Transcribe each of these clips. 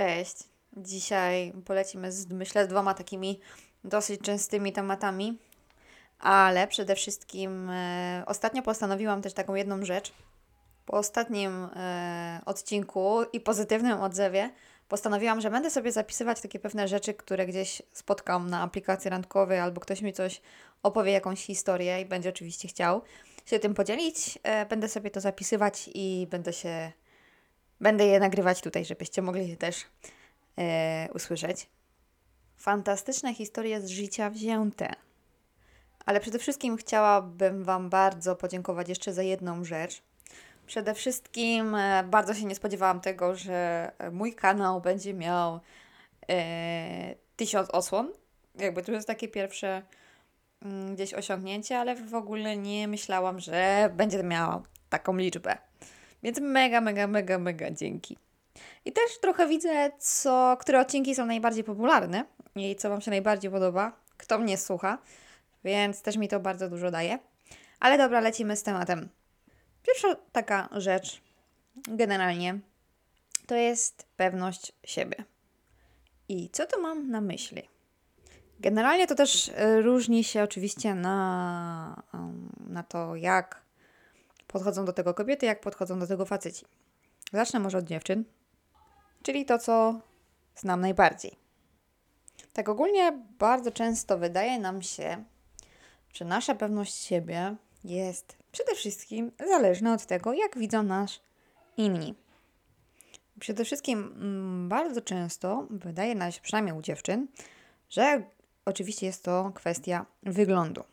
Cześć. Dzisiaj polecimy z, myślę, z dwoma takimi dosyć częstymi tematami, ale przede wszystkim e, ostatnio postanowiłam też taką jedną rzecz. Po ostatnim e, odcinku i pozytywnym odzewie postanowiłam, że będę sobie zapisywać takie pewne rzeczy, które gdzieś spotkam na aplikacji randkowej albo ktoś mi coś opowie, jakąś historię i będzie oczywiście chciał się tym podzielić. E, będę sobie to zapisywać i będę się Będę je nagrywać tutaj, żebyście mogli je też e, usłyszeć. Fantastyczne historie z życia wzięte. Ale przede wszystkim chciałabym Wam bardzo podziękować jeszcze za jedną rzecz. Przede wszystkim e, bardzo się nie spodziewałam tego, że mój kanał będzie miał e, tysiąc osłon. Jakby to jest takie pierwsze mm, gdzieś osiągnięcie, ale w ogóle nie myślałam, że będzie miała taką liczbę. Więc mega, mega, mega, mega dzięki. I też trochę widzę, co, które odcinki są najbardziej popularne i co Wam się najbardziej podoba, kto mnie słucha, więc też mi to bardzo dużo daje. Ale dobra, lecimy z tematem. Pierwsza taka rzecz, generalnie, to jest pewność siebie. I co tu mam na myśli? Generalnie to też e, różni się oczywiście na, na to, jak podchodzą do tego kobiety, jak podchodzą do tego faceci. Zacznę może od dziewczyn, czyli to, co znam najbardziej. Tak ogólnie bardzo często wydaje nam się, że nasza pewność siebie jest przede wszystkim zależna od tego, jak widzą nas inni. Przede wszystkim mm, bardzo często wydaje nam się, przynajmniej u dziewczyn, że oczywiście jest to kwestia wyglądu.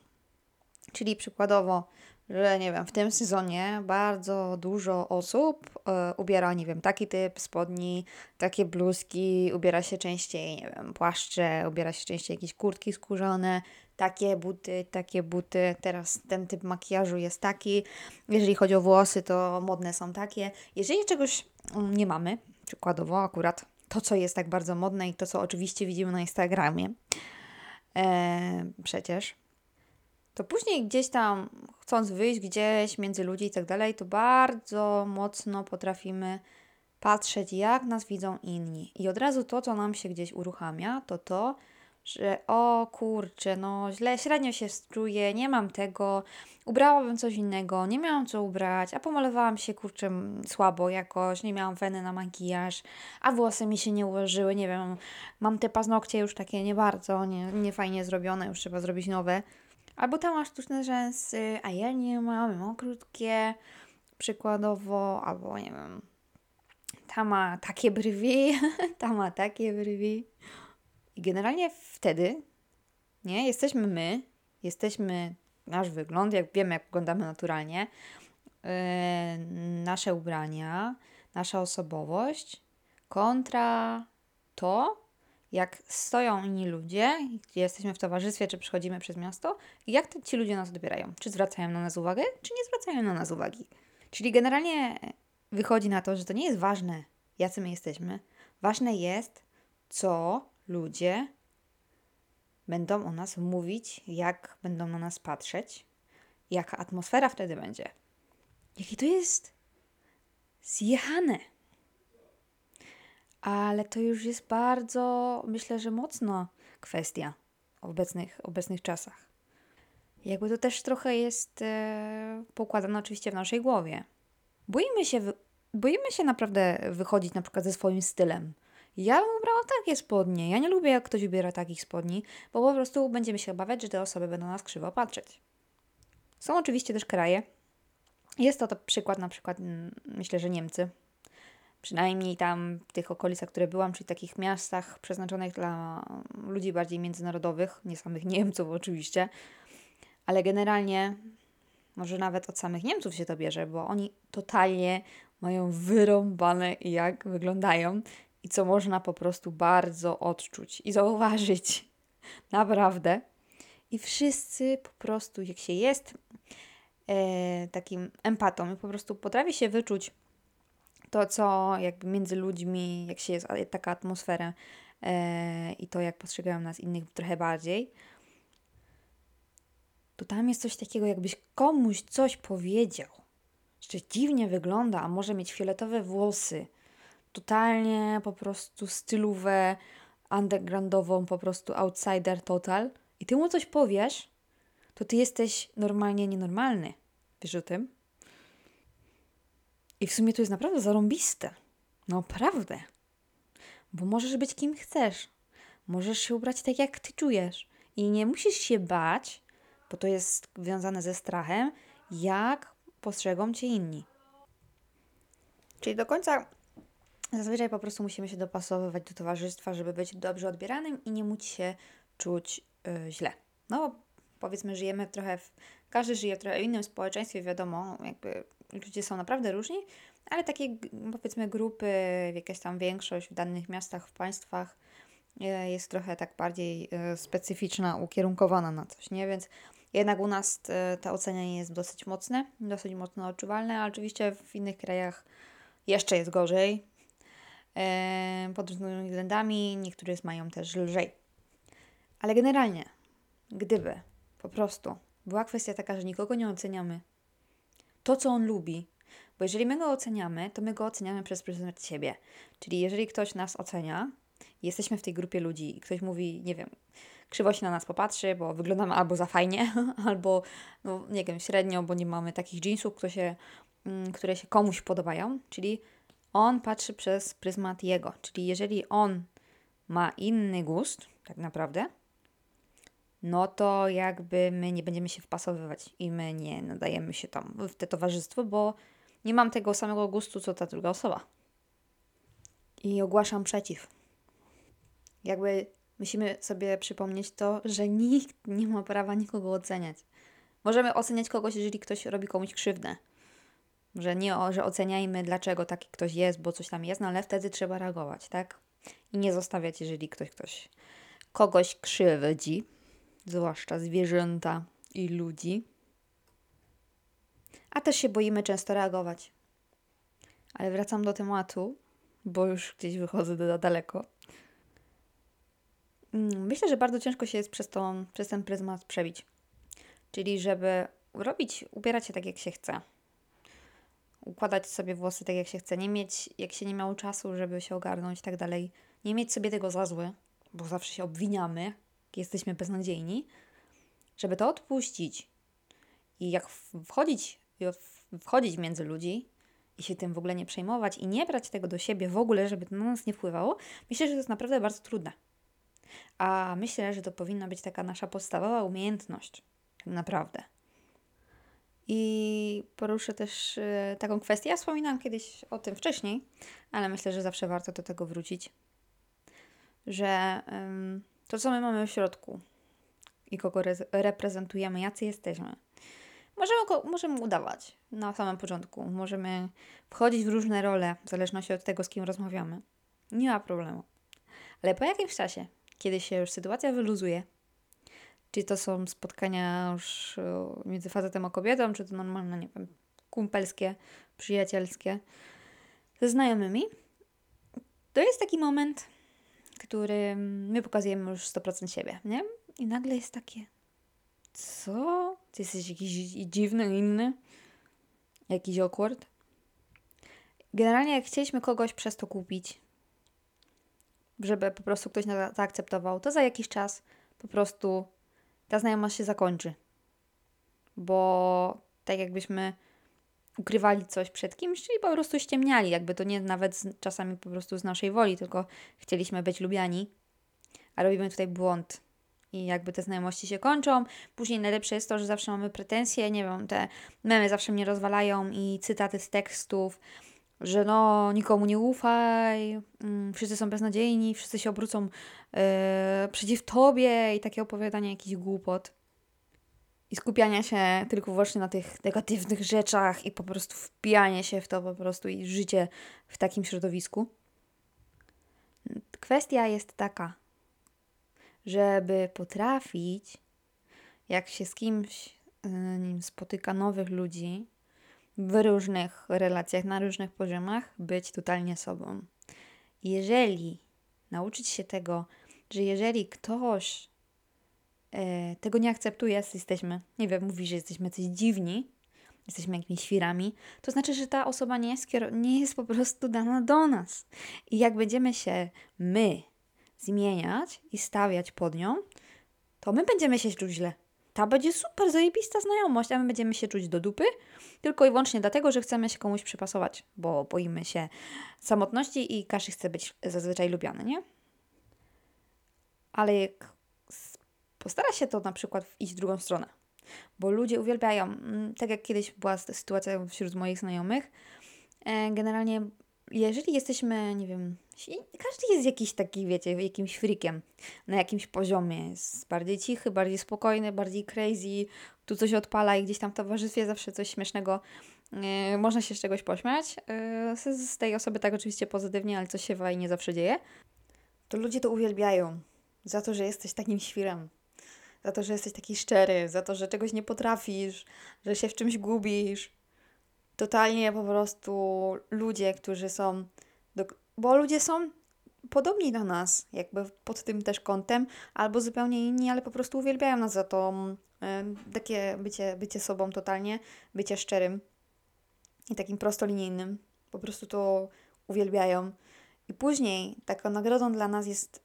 Czyli przykładowo że nie wiem, w tym sezonie bardzo dużo osób e, ubiera, nie wiem, taki typ spodni, takie bluzki, ubiera się częściej, nie wiem, płaszcze, ubiera się częściej jakieś kurtki skórzane, takie buty, takie buty. Teraz ten typ makijażu jest taki. Jeżeli chodzi o włosy, to modne są takie. Jeżeli czegoś mm, nie mamy, przykładowo akurat to, co jest tak bardzo modne i to, co oczywiście widzimy na Instagramie, e, przecież to później gdzieś tam, chcąc wyjść gdzieś między ludzi i tak dalej, to bardzo mocno potrafimy patrzeć, jak nas widzą inni. I od razu to, co nam się gdzieś uruchamia, to to, że o kurczę, no źle, średnio się czuję, nie mam tego, ubrałabym coś innego, nie miałam co ubrać, a pomalowałam się kurczę słabo jakoś, nie miałam weny na makijaż, a włosy mi się nie ułożyły, nie wiem, mam te paznokcie już takie nie bardzo, nie, nie fajnie zrobione, już trzeba zrobić nowe. Albo ta ma sztuczne rzęsy, a ja nie mam, mam krótkie, przykładowo, albo nie wiem, ta ma takie brwi, ta ma takie brwi. I generalnie wtedy, nie, jesteśmy my, jesteśmy nasz wygląd, jak wiemy, jak wyglądamy naturalnie, yy, nasze ubrania, nasza osobowość kontra to, jak stoją inni ludzie, gdzie jesteśmy w towarzystwie, czy przychodzimy przez miasto, jak te, ci ludzie nas odbierają. Czy zwracają na nas uwagę, czy nie zwracają na nas uwagi. Czyli generalnie wychodzi na to, że to nie jest ważne, jacy my jesteśmy. Ważne jest, co ludzie będą o nas mówić, jak będą na nas patrzeć, jaka atmosfera wtedy będzie. Jakie to jest zjechane ale to już jest bardzo, myślę, że mocno kwestia w obecnych, obecnych czasach. Jakby to też trochę jest e, poukładane oczywiście w naszej głowie. Boimy się, boimy się naprawdę wychodzić na przykład ze swoim stylem. Ja bym ubrała takie spodnie. Ja nie lubię, jak ktoś ubiera takich spodni, bo po prostu będziemy się obawiać, że te osoby będą nas krzywo patrzeć. Są oczywiście też kraje. Jest to, to przykład na przykład, mm, myślę, że Niemcy przynajmniej tam w tych okolicach, które byłam, czyli takich miastach przeznaczonych dla ludzi bardziej międzynarodowych, nie samych Niemców oczywiście, ale generalnie może nawet od samych Niemców się to bierze, bo oni totalnie mają wyrąbane jak wyglądają i co można po prostu bardzo odczuć i zauważyć. Naprawdę. I wszyscy po prostu, jak się jest e, takim empatą po prostu potrafi się wyczuć to, co jakby między ludźmi, jak się jest taka atmosfera e, i to, jak postrzegają nas innych trochę bardziej, to tam jest coś takiego, jakbyś komuś coś powiedział, że dziwnie wygląda, a może mieć fioletowe włosy, totalnie po prostu stylówę undergroundową, po prostu outsider total i ty mu coś powiesz, to ty jesteś normalnie nienormalny. Wiesz o tym? I w sumie to jest naprawdę zarąbiste. Naprawdę. Bo możesz być kim chcesz. Możesz się ubrać tak, jak ty czujesz. I nie musisz się bać, bo to jest związane ze strachem, jak postrzegą cię inni. Czyli do końca zazwyczaj po prostu musimy się dopasowywać do towarzystwa, żeby być dobrze odbieranym i nie móc się czuć yy, źle. No, powiedzmy, żyjemy trochę w. Każdy żyje trochę w innym społeczeństwie, wiadomo, jakby ludzie są naprawdę różni, ale takie powiedzmy grupy, jakaś tam większość w danych miastach, w państwach e, jest trochę tak bardziej e, specyficzna, ukierunkowana na coś, nie? Więc jednak u nas e, to ocenianie jest dosyć mocne, dosyć mocno odczuwalne, a oczywiście w innych krajach jeszcze jest gorzej. Pod różnymi względami, niektórzy mają też lżej. Ale generalnie, gdyby po prostu była kwestia taka, że nikogo nie oceniamy, to co on lubi, bo jeżeli my go oceniamy, to my go oceniamy przez pryzmat siebie. Czyli jeżeli ktoś nas ocenia, jesteśmy w tej grupie ludzi i ktoś mówi, nie wiem, krzywo się na nas popatrzy, bo wyglądamy albo za fajnie, albo, no, nie wiem, średnio, bo nie mamy takich jeansów, które się, mm, które się komuś podobają. Czyli on patrzy przez pryzmat jego. Czyli jeżeli on ma inny gust, tak naprawdę, no to jakby my nie będziemy się wpasowywać i my nie nadajemy się tam w te towarzystwo, bo nie mam tego samego gustu, co ta druga osoba. I ogłaszam przeciw. Jakby musimy sobie przypomnieć to, że nikt nie ma prawa nikogo oceniać. Możemy oceniać kogoś, jeżeli ktoś robi komuś krzywdę. Że nie, że oceniajmy, dlaczego taki ktoś jest, bo coś tam jest, no ale wtedy trzeba reagować, tak? I nie zostawiać, jeżeli ktoś, ktoś kogoś krzywdzi, zwłaszcza zwierzęta i ludzi, a też się boimy często reagować. Ale wracam do tematu, bo już gdzieś wychodzę do daleko. Mm, myślę, że bardzo ciężko się jest przez, tą, przez ten pryzmat przebić. Czyli, żeby robić, ubierać się tak, jak się chce. Układać sobie włosy tak, jak się chce. Nie mieć, jak się nie miało czasu, żeby się ogarnąć i tak dalej. Nie mieć sobie tego za złe, bo zawsze się obwiniamy, jesteśmy beznadziejni. Żeby to odpuścić i jak wchodzić wchodzić między ludzi i się tym w ogóle nie przejmować i nie brać tego do siebie w ogóle, żeby to na nas nie wpływało, myślę, że to jest naprawdę bardzo trudne. A myślę, że to powinna być taka nasza podstawowa umiejętność, tak naprawdę. I poruszę też y, taką kwestię. Ja wspominałam kiedyś o tym wcześniej, ale myślę, że zawsze warto do tego wrócić. Że to, co my mamy w środku i kogo re reprezentujemy, jacy jesteśmy, Możemy, możemy udawać na samym początku. Możemy wchodzić w różne role, w zależności od tego, z kim rozmawiamy. Nie ma problemu. Ale po jakimś czasie, kiedy się już sytuacja wyluzuje, czy to są spotkania już między facetem a kobietą, czy to normalne, nie wiem, kumpelskie, przyjacielskie, ze znajomymi, to jest taki moment, który my pokazujemy już 100% siebie, nie? I nagle jest takie, co? Ty jesteś jakiś dziwny, inny? Jakiś awkward? Generalnie jak chcieliśmy kogoś przez to kupić, żeby po prostu ktoś nas zaakceptował, to za jakiś czas po prostu ta znajomość się zakończy. Bo tak jakbyśmy ukrywali coś przed kimś, czyli po prostu ściemniali, jakby to nie nawet z, czasami po prostu z naszej woli, tylko chcieliśmy być lubiani, a robimy tutaj błąd i jakby te znajomości się kończą. Później najlepsze jest to, że zawsze mamy pretensje, nie wiem, te memy zawsze mnie rozwalają i cytaty z tekstów, że no nikomu nie ufaj, mm, wszyscy są beznadziejni, wszyscy się obrócą yy, przeciw tobie i takie opowiadanie jakichś głupot. I skupiania się tylko właśnie na tych negatywnych rzeczach i po prostu wpijanie się w to po prostu i życie w takim środowisku. Kwestia jest taka, żeby potrafić, jak się z kimś spotyka nowych ludzi w różnych relacjach, na różnych poziomach, być totalnie sobą. Jeżeli nauczyć się tego, że jeżeli ktoś tego nie akceptuje, jesteśmy, nie wiem, mówi, że jesteśmy coś dziwni, jesteśmy jakimiś świrami, to znaczy, że ta osoba nie jest, nie jest po prostu dana do nas. I jak będziemy się my zmieniać i stawiać pod nią, to my będziemy się czuć źle. Ta będzie super zajebista znajomość, a my będziemy się czuć do dupy, tylko i wyłącznie dlatego, że chcemy się komuś przypasować, bo boimy się samotności i każdy chce być zazwyczaj lubiany, nie? Ale jak postara się to na przykład iść w drugą stronę, bo ludzie uwielbiają, mm, tak jak kiedyś była sytuacja wśród moich znajomych, e, generalnie jeżeli jesteśmy, nie wiem, każdy jest jakiś taki, wiecie, jakimś freakiem na jakimś poziomie. Jest bardziej cichy, bardziej spokojny, bardziej crazy. Tu coś odpala i gdzieś tam w towarzystwie zawsze coś śmiesznego. Yy, można się z czegoś pośmiać. Yy, z tej osoby tak oczywiście pozytywnie, ale coś się fajnie zawsze dzieje. To ludzie to uwielbiają. Za to, że jesteś takim świrem. Za to, że jesteś taki szczery. Za to, że czegoś nie potrafisz. Że się w czymś gubisz. Totalnie po prostu ludzie, którzy są do, bo ludzie są podobni do nas, jakby pod tym też kątem, albo zupełnie inni, ale po prostu uwielbiają nas za to y, takie bycie, bycie sobą totalnie, bycie szczerym i takim prostolinijnym. Po prostu to uwielbiają. I później taką nagrodą dla nas jest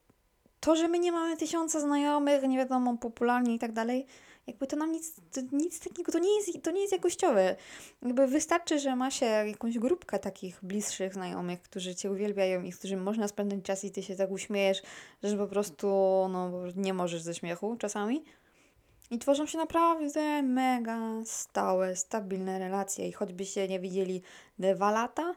to, że my nie mamy tysiąca znajomych, nie wiadomo, popularni i tak dalej, jakby to nam nic, to, nic takiego, to nie, jest, to nie jest jakościowe. Jakby wystarczy, że ma się jakąś grupkę takich bliższych znajomych, którzy Cię uwielbiają i z którymi można spędzać czas i Ty się tak uśmiejesz, że po prostu no, nie możesz ze śmiechu czasami. I tworzą się naprawdę mega stałe, stabilne relacje. I choćby się nie widzieli dwa lata,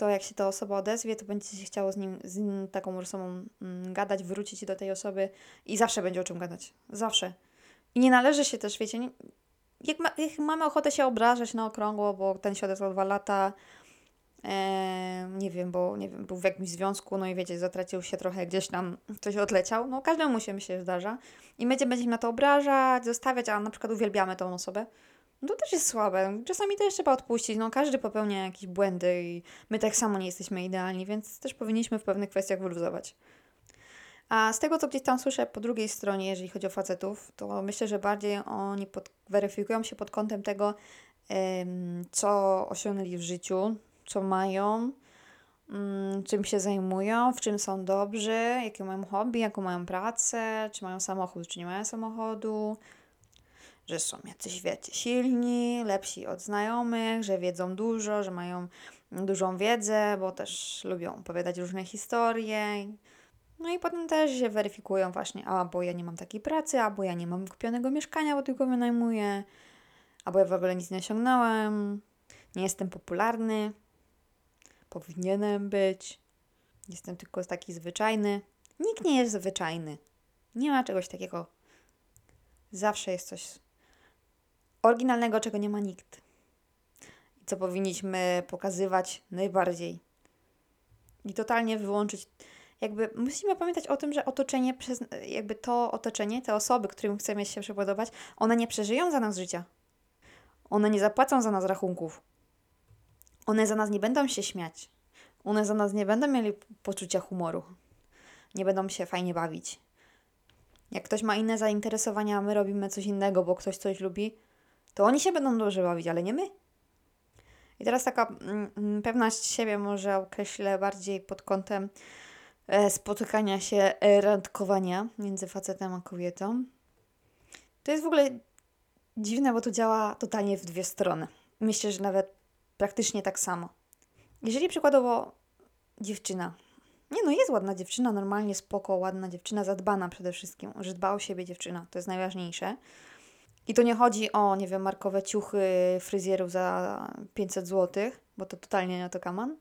to jak się ta osoba odezwie, to będzie się chciało z nim, z nim taką osobą mm, gadać, wrócić do tej osoby i zawsze będzie o czym gadać. Zawsze. I nie należy się też, wiecie, nie, jak, ma, jak mamy ochotę się obrażać na okrągło, bo ten się odezwał dwa lata, e, nie wiem, bo nie wiem, był w jakimś związku, no i wiecie, zatracił się trochę gdzieś tam, coś odleciał, no każdemu się myślę zdarza. I my będziemy na to obrażać, zostawiać, a na przykład uwielbiamy tą osobę. To też jest słabe. Czasami też trzeba odpuścić. No każdy popełnia jakieś błędy i my tak samo nie jesteśmy idealni, więc też powinniśmy w pewnych kwestiach wyluzować. A z tego, co gdzieś tam słyszę po drugiej stronie, jeżeli chodzi o facetów, to myślę, że bardziej oni pod, weryfikują się pod kątem tego, co osiągnęli w życiu, co mają, mm, czym się zajmują, w czym są dobrzy, jakie mają hobby, jaką mają pracę, czy mają samochód, czy nie mają samochodu, że są jacyś, wiecie, silni, lepsi od znajomych, że wiedzą dużo, że mają dużą wiedzę, bo też lubią opowiadać różne historie no i potem też się weryfikują właśnie, a bo ja nie mam takiej pracy, albo ja nie mam kupionego mieszkania, bo tylko wynajmuję, albo ja w ogóle nic nie osiągnąłem, nie jestem popularny, powinienem być, jestem tylko taki zwyczajny. Nikt nie jest zwyczajny. Nie ma czegoś takiego. Zawsze jest coś oryginalnego, czego nie ma nikt. I co powinniśmy pokazywać najbardziej. I totalnie wyłączyć jakby musimy pamiętać o tym, że otoczenie, przez, jakby to otoczenie, te osoby, którym chcemy się przepodobać, one nie przeżyją za nas życia. One nie zapłacą za nas rachunków. One za nas nie będą się śmiać. One za nas nie będą mieli poczucia humoru. Nie będą się fajnie bawić. Jak ktoś ma inne zainteresowania, a my robimy coś innego, bo ktoś coś lubi, to oni się będą dobrze bawić, ale nie my. I teraz taka mm, mm pewność siebie może określę bardziej pod kątem E, spotykania się, e, randkowania między facetem a kobietą. To jest w ogóle dziwne, bo to działa totalnie w dwie strony. Myślę, że nawet praktycznie tak samo. Jeżeli przykładowo dziewczyna, nie no, jest ładna dziewczyna, normalnie spoko, ładna dziewczyna, zadbana przede wszystkim, że dba o siebie dziewczyna, to jest najważniejsze. I to nie chodzi o, nie wiem, markowe ciuchy fryzjerów za 500 zł, bo to totalnie nie to kaman.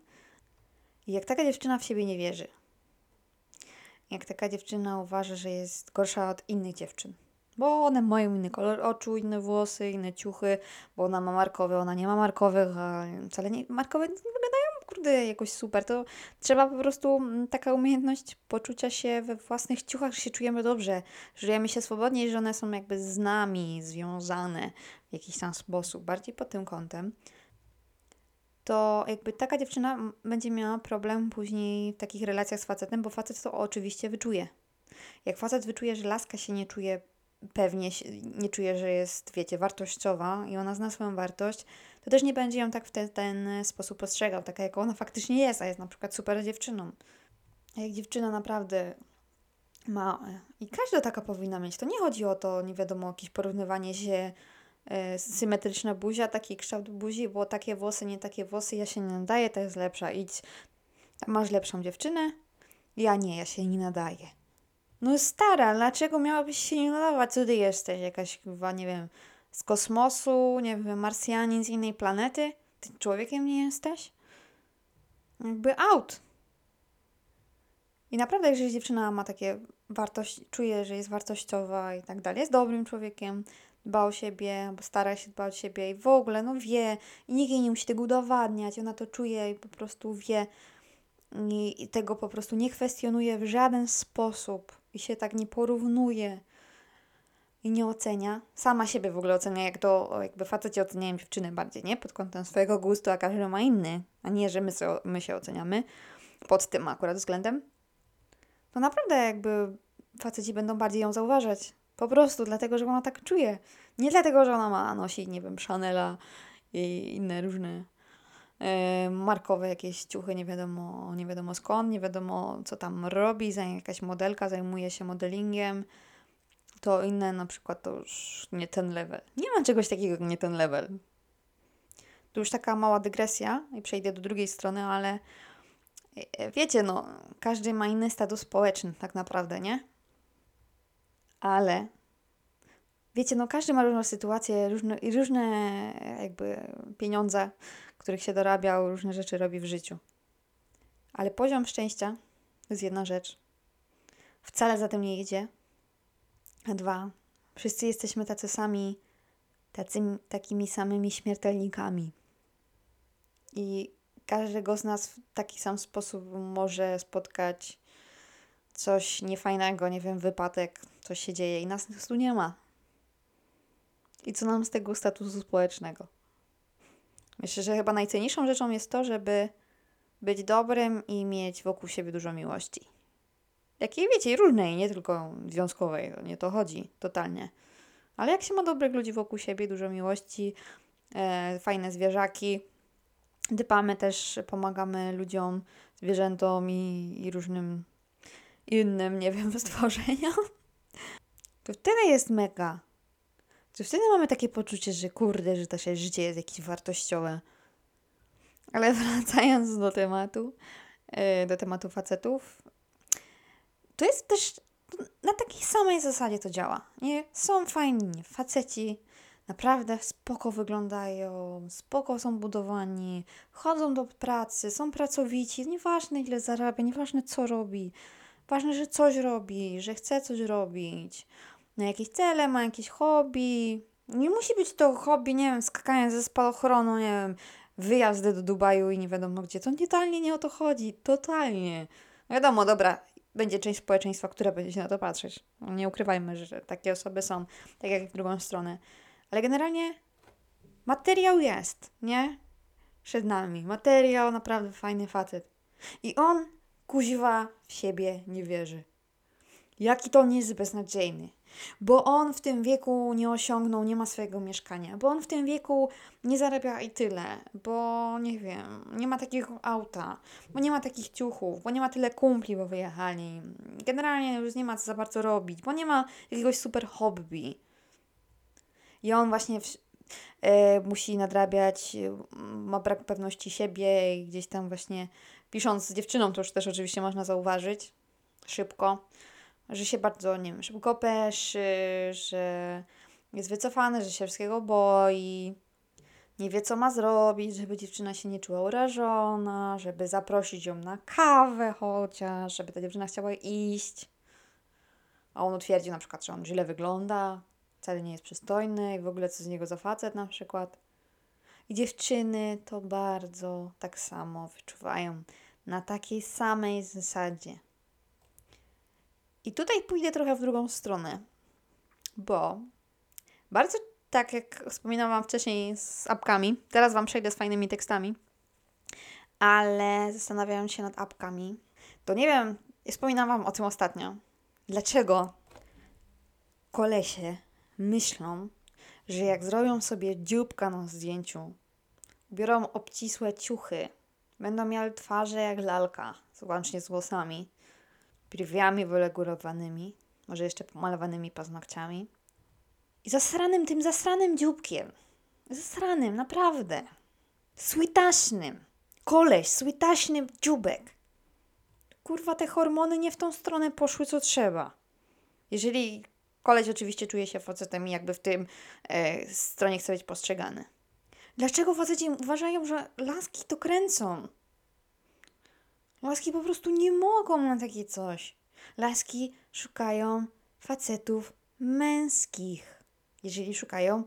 I jak taka dziewczyna w siebie nie wierzy, jak taka dziewczyna uważa, że jest gorsza od innych dziewczyn. Bo one mają inny kolor oczu, inne włosy, inne ciuchy, bo ona ma markowe, ona nie ma markowych, a wcale nie, markowe nie wyglądają, kurde, jakoś super. To trzeba po prostu mm, taka umiejętność poczucia się we własnych ciuchach, że się czujemy dobrze, że czujemy się swobodnie, że one są jakby z nami związane w jakiś tam sposób, bardziej pod tym kątem to jakby taka dziewczyna będzie miała problem później w takich relacjach z facetem, bo facet to oczywiście wyczuje. Jak facet wyczuje, że laska się nie czuje pewnie nie czuje, że jest, wiecie, wartościowa i ona zna swoją wartość, to też nie będzie ją tak w ten, ten sposób postrzegał, taka jak ona faktycznie jest, a jest na przykład super dziewczyną. Jak dziewczyna naprawdę ma, i każda taka powinna mieć, to nie chodzi o to, nie wiadomo, jakieś porównywanie się, e, symetryczna buzia, taki kształt buzi, bo takie włosy, nie takie włosy, ja się nie nadaję, to jest lepsza, idź, masz lepszą dziewczynę, ja nie, ja się nie nadaję. No stara, dlaczego miałabyś się nie nadawać? Co ty jesteś? Jakaś chyba, nie wiem, z kosmosu, nie wiem, Marsjanin z innej planety? Ty człowiekiem nie jesteś? Jakby out. I naprawdę, jeżeli dziewczyna ma takie wartości, czuje, że jest wartościowa i tak dalej, jest dobrym człowiekiem, dba o siebie, bo stara się dbać o siebie i w ogóle, no wie, i nikt jej nie musi tego udowadniać, ona to czuje i po prostu wie i tego po prostu nie kwestionuje w żaden sposób i się tak nie porównuje i nie ocenia. Sama siebie w ogóle ocenia, jak to jakby faceci oceniają dziewczyny bardziej, nie? Pod kątem swojego gustu, a każdy ma inny, a nie, że my, my się oceniamy pod tym akurat względem. To naprawdę jakby faceci będą bardziej ją zauważać. Po prostu dlatego, że ona tak czuje. Nie dlatego, że ona ma nosić, nie wiem, Chanela i inne różne markowe jakieś ciuchy, nie wiadomo, nie wiadomo skąd, nie wiadomo co tam robi, jakaś modelka zajmuje się modelingiem, to inne na przykład to już nie ten level. Nie ma czegoś takiego jak nie ten level. To już taka mała dygresja i przejdę do drugiej strony, ale e, wiecie, no, każdy ma inny status społeczny tak naprawdę, nie? Ale wiecie, no każdy ma różną sytuację, różne, i różne jakby pieniądze, których się dorabiał, różne rzeczy robi w życiu. Ale poziom szczęścia to jest jedna rzecz. Wcale za tym nie idzie. A dwa, wszyscy jesteśmy tacy sami, tacy, takimi samymi śmiertelnikami. I każdego z nas w taki sam sposób może spotkać coś niefajnego, nie wiem, wypadek, coś się dzieje i nas tu nie ma. I co nam z tego statusu społecznego? Myślę, że chyba najcenniejszą rzeczą jest to, żeby być dobrym i mieć wokół siebie dużo miłości. Jakiej wiecie, różnej, nie tylko związkowej, nie to chodzi totalnie. Ale jak się ma dobrych ludzi wokół siebie, dużo miłości, e, fajne zwierzaki, dbamy też, pomagamy ludziom, zwierzętom i, i różnym innym, nie wiem, stworzeniom, to wtedy jest mega. To wtedy mamy takie poczucie, że kurde, że się życie jest jakieś wartościowe. Ale wracając do tematu, e, do tematu facetów, to jest też na takiej samej zasadzie to działa. Nie? Są fajni faceci, naprawdę spoko wyglądają, spoko są budowani, chodzą do pracy, są pracowici, nieważne ile zarabia, nieważne co robi, ważne, że coś robi, że chce coś robić, na jakieś cele, ma jakieś hobby. Nie musi być to hobby, nie wiem, skakanie ze spadochronu, nie wiem, wyjazdy do Dubaju i nie wiadomo gdzie. To totalnie nie o to chodzi, totalnie. No wiadomo, dobra, będzie część społeczeństwa, która będzie się na to patrzeć. No nie ukrywajmy, że takie osoby są, tak jak w drugą stronę. Ale generalnie materiał jest, nie? Przed nami. Materiał, naprawdę fajny facet. I on, kuziwa, w siebie nie wierzy. Jaki to on jest beznadziejny bo on w tym wieku nie osiągnął, nie ma swojego mieszkania, bo on w tym wieku nie zarabia i tyle, bo nie wiem, nie ma takiego auta, bo nie ma takich ciuchów, bo nie ma tyle kumpli, bo wyjechali. Generalnie już nie ma co za bardzo robić, bo nie ma jakiegoś super hobby. I on właśnie w, e, musi nadrabiać, ma brak pewności siebie i gdzieś tam właśnie pisząc z dziewczyną, to już też oczywiście można zauważyć szybko że się bardzo, nie wiem, szybko peszy, że jest wycofany, że się wszystkiego boi, nie wie co ma zrobić, żeby dziewczyna się nie czuła urażona, żeby zaprosić ją na kawę chociaż, żeby ta dziewczyna chciała iść. A on twierdzi na przykład, że on źle wygląda, wcale nie jest przystojny i w ogóle co z niego za facet na przykład. I dziewczyny to bardzo tak samo wyczuwają na takiej samej zasadzie. I tutaj pójdę trochę w drugą stronę, bo bardzo tak jak wspominałam wcześniej z apkami, teraz Wam przejdę z fajnymi tekstami, ale zastanawiając się nad apkami, to nie wiem, wspominałam Wam o tym ostatnio. Dlaczego kolesie myślą, że jak zrobią sobie dzióbka na zdjęciu, biorą obcisłe ciuchy, będą miały twarze jak lalka, łącznie z włosami, brwiami wylegurowanymi, może jeszcze pomalowanymi paznokciami i zasranym tym zasranym dzióbkiem. Zasranym, naprawdę. Sweetaśnym. Koleś, sweetaśny dzióbek. Kurwa, te hormony nie w tą stronę poszły, co trzeba. Jeżeli koleś oczywiście czuje się facetem i jakby w tym e, stronie chce być postrzegany. Dlaczego faceci uważają, że laski to kręcą? Laski po prostu nie mogą na takie coś. Laski szukają facetów męskich. Jeżeli szukają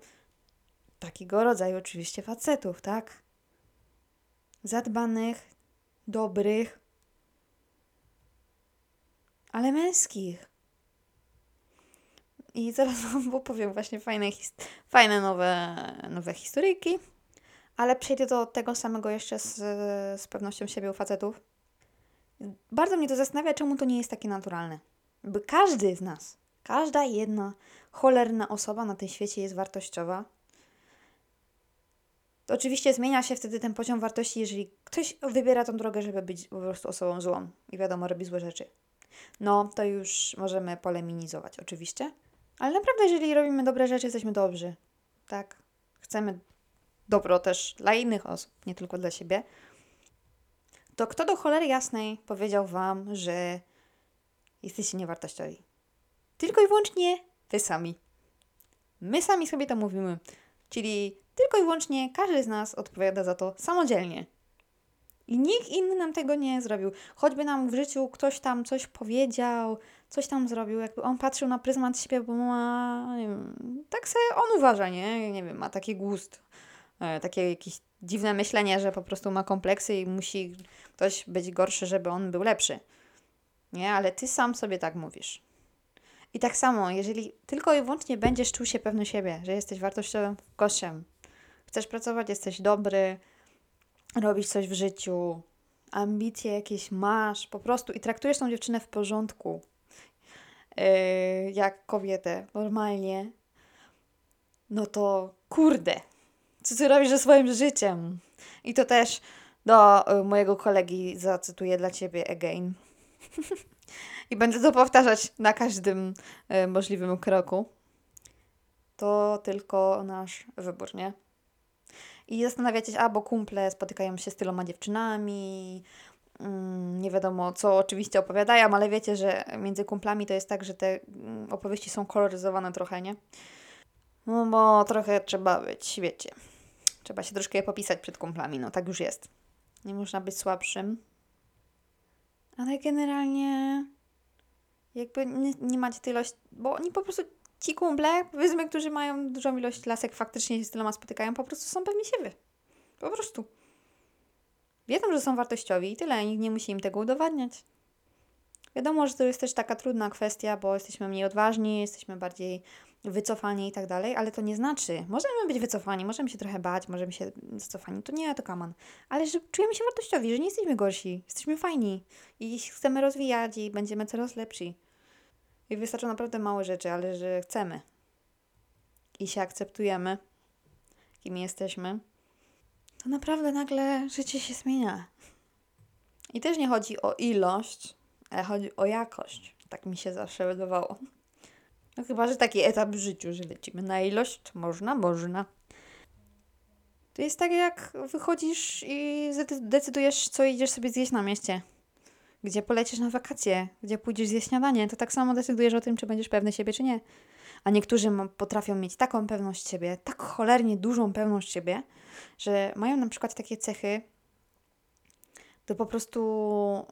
takiego rodzaju oczywiście facetów, tak? Zadbanych, dobrych, ale męskich. I zaraz Wam opowiem właśnie fajne, fajne nowe, nowe historyjki, ale przejdę do tego samego jeszcze z, z pewnością siebie u facetów. Bardzo mnie to zastanawia, czemu to nie jest takie naturalne. By każdy z nas, każda jedna cholerna osoba na tym świecie jest wartościowa. To oczywiście zmienia się wtedy ten poziom wartości, jeżeli ktoś wybiera tą drogę, żeby być po prostu osobą złą i wiadomo, robi złe rzeczy. No, to już możemy poleminizować, oczywiście. Ale naprawdę, jeżeli robimy dobre rzeczy, jesteśmy dobrzy. Tak. Chcemy dobro też dla innych osób, nie tylko dla siebie. To kto do cholery jasnej powiedział Wam, że jesteście niewartościowi? Tylko i wyłącznie Wy sami. My sami sobie to mówimy. Czyli tylko i wyłącznie każdy z nas odpowiada za to samodzielnie. I nikt inny nam tego nie zrobił. Choćby nam w życiu ktoś tam coś powiedział, coś tam zrobił, jakby on patrzył na pryzmat siebie, bo ma, wiem, tak sobie on uważa, nie? Nie wiem, ma taki gust, takie jakieś dziwne myślenie, że po prostu ma kompleksy i musi ktoś być gorszy, żeby on był lepszy. Nie, ale ty sam sobie tak mówisz. I tak samo, jeżeli tylko i wyłącznie będziesz czuł się pewny siebie, że jesteś wartościowym gościem, chcesz pracować, jesteś dobry, robisz coś w życiu, ambicje jakieś masz, po prostu i traktujesz tą dziewczynę w porządku, yy, jak kobietę, normalnie, no to kurde, co ty robisz ze swoim życiem? I to też do y, mojego kolegi zacytuję dla ciebie again. I będę to powtarzać na każdym y, możliwym kroku. To tylko nasz wybór, nie? I zastanawiacie się, a bo kumple spotykają się z tyloma dziewczynami, mm, nie wiadomo co oczywiście opowiadają, ale wiecie, że między kumplami to jest tak, że te mm, opowieści są koloryzowane trochę, nie? No bo trochę trzeba być, wiecie. Trzeba się troszkę popisać przed kumplami, no tak już jest. Nie można być słabszym. Ale generalnie jakby nie, nie macie tyle, bo oni po prostu ci kumple, powiedzmy, którzy mają dużą ilość lasek, faktycznie się z tyloma spotykają, po prostu są pewni siebie. Po prostu. Wiedzą, że są wartościowi i tyle, nikt nie musi im tego udowadniać. Wiadomo, że to jest też taka trudna kwestia, bo jesteśmy mniej odważni, jesteśmy bardziej wycofani i tak dalej, ale to nie znaczy, możemy być wycofani, możemy się trochę bać, możemy się zacofani, to nie, to kaman, ale że czujemy się wartościowi, że nie jesteśmy gorsi, jesteśmy fajni i chcemy rozwijać i będziemy coraz lepsi. I wystarczą naprawdę małe rzeczy, ale że chcemy i się akceptujemy, kim jesteśmy, to naprawdę nagle życie się zmienia. I też nie chodzi o ilość, ale chodzi o jakość. Tak mi się zawsze wydawało. No chyba, że taki etap w życiu, że lecimy na ilość, można, można. To jest tak, jak wychodzisz i decydujesz, co idziesz sobie zjeść na mieście gdzie polecisz na wakacje, gdzie pójdziesz zjeść śniadanie, to tak samo decydujesz o tym, czy będziesz pewny siebie, czy nie. A niektórzy potrafią mieć taką pewność siebie, tak cholernie dużą pewność siebie, że mają na przykład takie cechy, to po prostu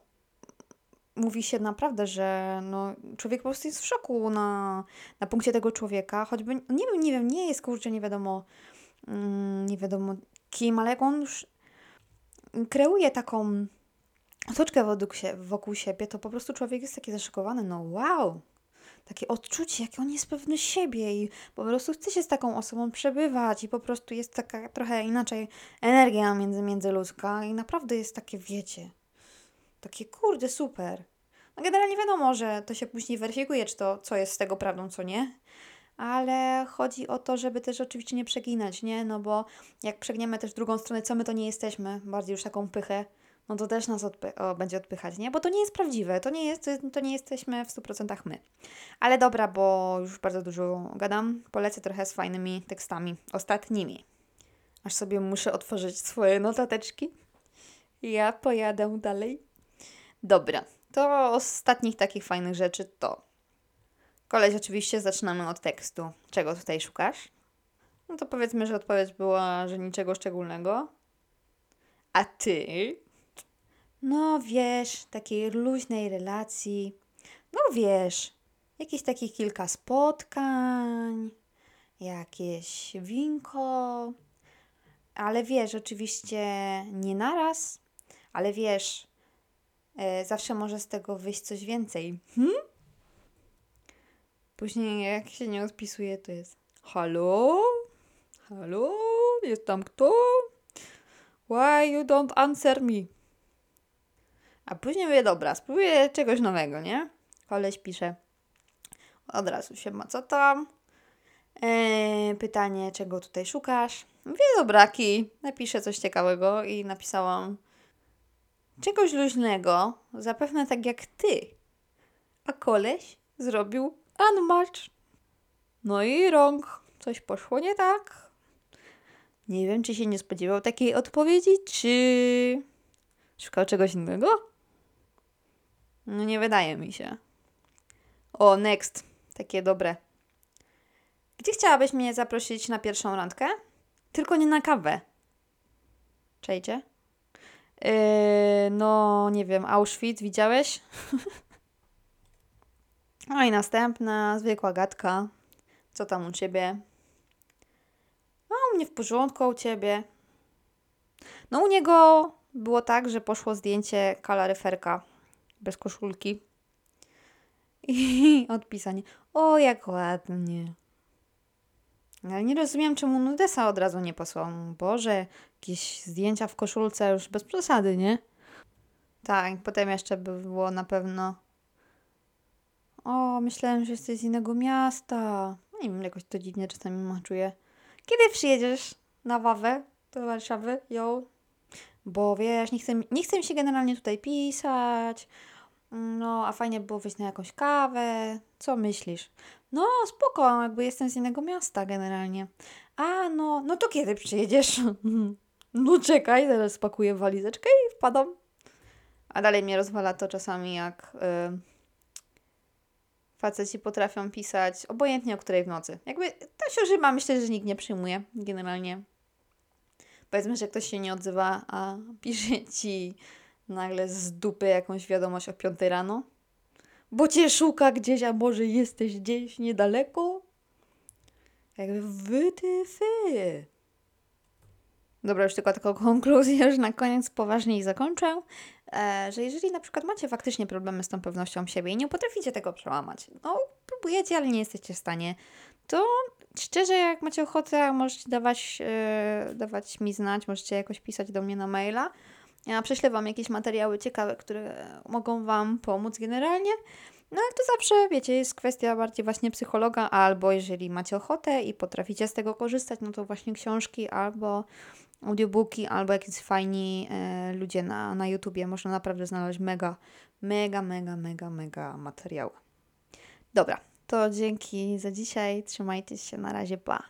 mówi się naprawdę, że no, człowiek po prostu jest w szoku na, na punkcie tego człowieka, choćby, nie wiem, nie wiem, nie jest kurczę, nie wiadomo, mm, nie wiadomo kim, ale jak on już kreuje taką otoczkę wokół, się, wokół siebie, to po prostu człowiek jest taki zaszokowany, no wow, takie odczucie, jakie on jest pewny siebie i po prostu chce się z taką osobą przebywać i po prostu jest taka trochę inaczej energia między, międzyludzka i naprawdę jest takie, wiecie, takie kurde, super. No generalnie wiadomo, że to się później weryfikuje, czy to, co jest z tego prawdą, co nie, ale chodzi o to, żeby też oczywiście nie przeginać, nie? No bo jak przegniemy też drugą stronę, co my to nie jesteśmy, bardziej już taką pychę, no to też nas odpy o, będzie odpychać, nie? Bo to nie jest prawdziwe, to nie, jest, to nie jesteśmy w 100% my. Ale dobra, bo już bardzo dużo gadam, polecę trochę z fajnymi tekstami, ostatnimi. Aż sobie muszę otworzyć swoje notateczki. Ja pojadę dalej. Dobra, to ostatnich takich fajnych rzeczy to. Koleś, oczywiście zaczynamy od tekstu. Czego tutaj szukasz? No to powiedzmy, że odpowiedź była, że niczego szczególnego. A ty? No wiesz, takiej luźnej relacji. No wiesz, jakieś takich kilka spotkań, jakieś winko. Ale wiesz, oczywiście nie naraz, ale wiesz, zawsze może z tego wyjść coś więcej. Hmm? Później jak się nie odpisuje, to jest Halo? Halo? Jest tam kto? Why you don't answer me? A później mówię, dobra, spróbuję czegoś nowego, nie? Koleś pisze od razu się ma, co tam? Eee, pytanie, czego tutaj szukasz? Mówię, dobraki, napiszę coś ciekawego i napisałam czegoś luźnego, zapewne tak jak ty. A koleś zrobił unmatch. No i rąk, coś poszło nie tak. Nie wiem, czy się nie spodziewał takiej odpowiedzi, czy szukał czegoś innego? No nie wydaje mi się. O, next. Takie dobre. Gdzie chciałabyś mnie zaprosić na pierwszą randkę? Tylko nie na kawę. Czejcie? Yy, no, nie wiem, Auschwitz widziałeś? no i następna, zwykła gadka. Co tam u ciebie? No, u mnie w porządku, u ciebie. No, u niego było tak, że poszło zdjęcie kalaryferka bez koszulki. I odpisanie, o jak ładnie. Ale nie rozumiem, czemu Nudesa od razu nie posłał. Boże, jakieś zdjęcia w koszulce już bez przesady, nie? Tak, potem jeszcze by było na pewno. O, myślałem, że jesteś z innego miasta. No nie wiem, jakoś to dziwnie czasami maczuję. Kiedy przyjedziesz na Wawę do Warszawy? Jo. Bo wiesz, nie chcę, nie chcę mi się generalnie tutaj pisać. No, a fajnie było wyjść na jakąś kawę. Co myślisz? No, spoko, jakby jestem z innego miasta generalnie. A, no, no to kiedy przyjedziesz? no czekaj, zaraz spakuję walizeczkę i wpadam. A dalej mnie rozwala to czasami, jak yy, faceci potrafią pisać obojętnie o której w nocy. Jakby to się używa, myślę, że nikt nie przyjmuje generalnie. Powiedzmy, że ktoś się nie odzywa, a pisze ci nagle z dupy jakąś wiadomość o 5 rano. Bo cię szuka gdzieś, a może jesteś gdzieś niedaleko? Jakby wytyfy. Dobra, już tylko taką konkluzję, już na koniec poważniej zakończę, e, że jeżeli na przykład macie faktycznie problemy z tą pewnością siebie i nie potraficie tego przełamać, no próbujecie, ale nie jesteście w stanie, to szczerze, jak macie ochotę, możecie dawać, e, dawać mi znać, możecie jakoś pisać do mnie na maila. Ja prześlę Wam jakieś materiały ciekawe, które mogą Wam pomóc generalnie. No ale to zawsze, wiecie, jest kwestia bardziej właśnie psychologa, albo jeżeli macie ochotę i potraficie z tego korzystać, no to właśnie książki, albo audiobooki, albo jakieś fajni e, ludzie na, na YouTubie. Można naprawdę znaleźć mega, mega, mega, mega, mega materiały. Dobra, to dzięki za dzisiaj. Trzymajcie się, na razie, pa.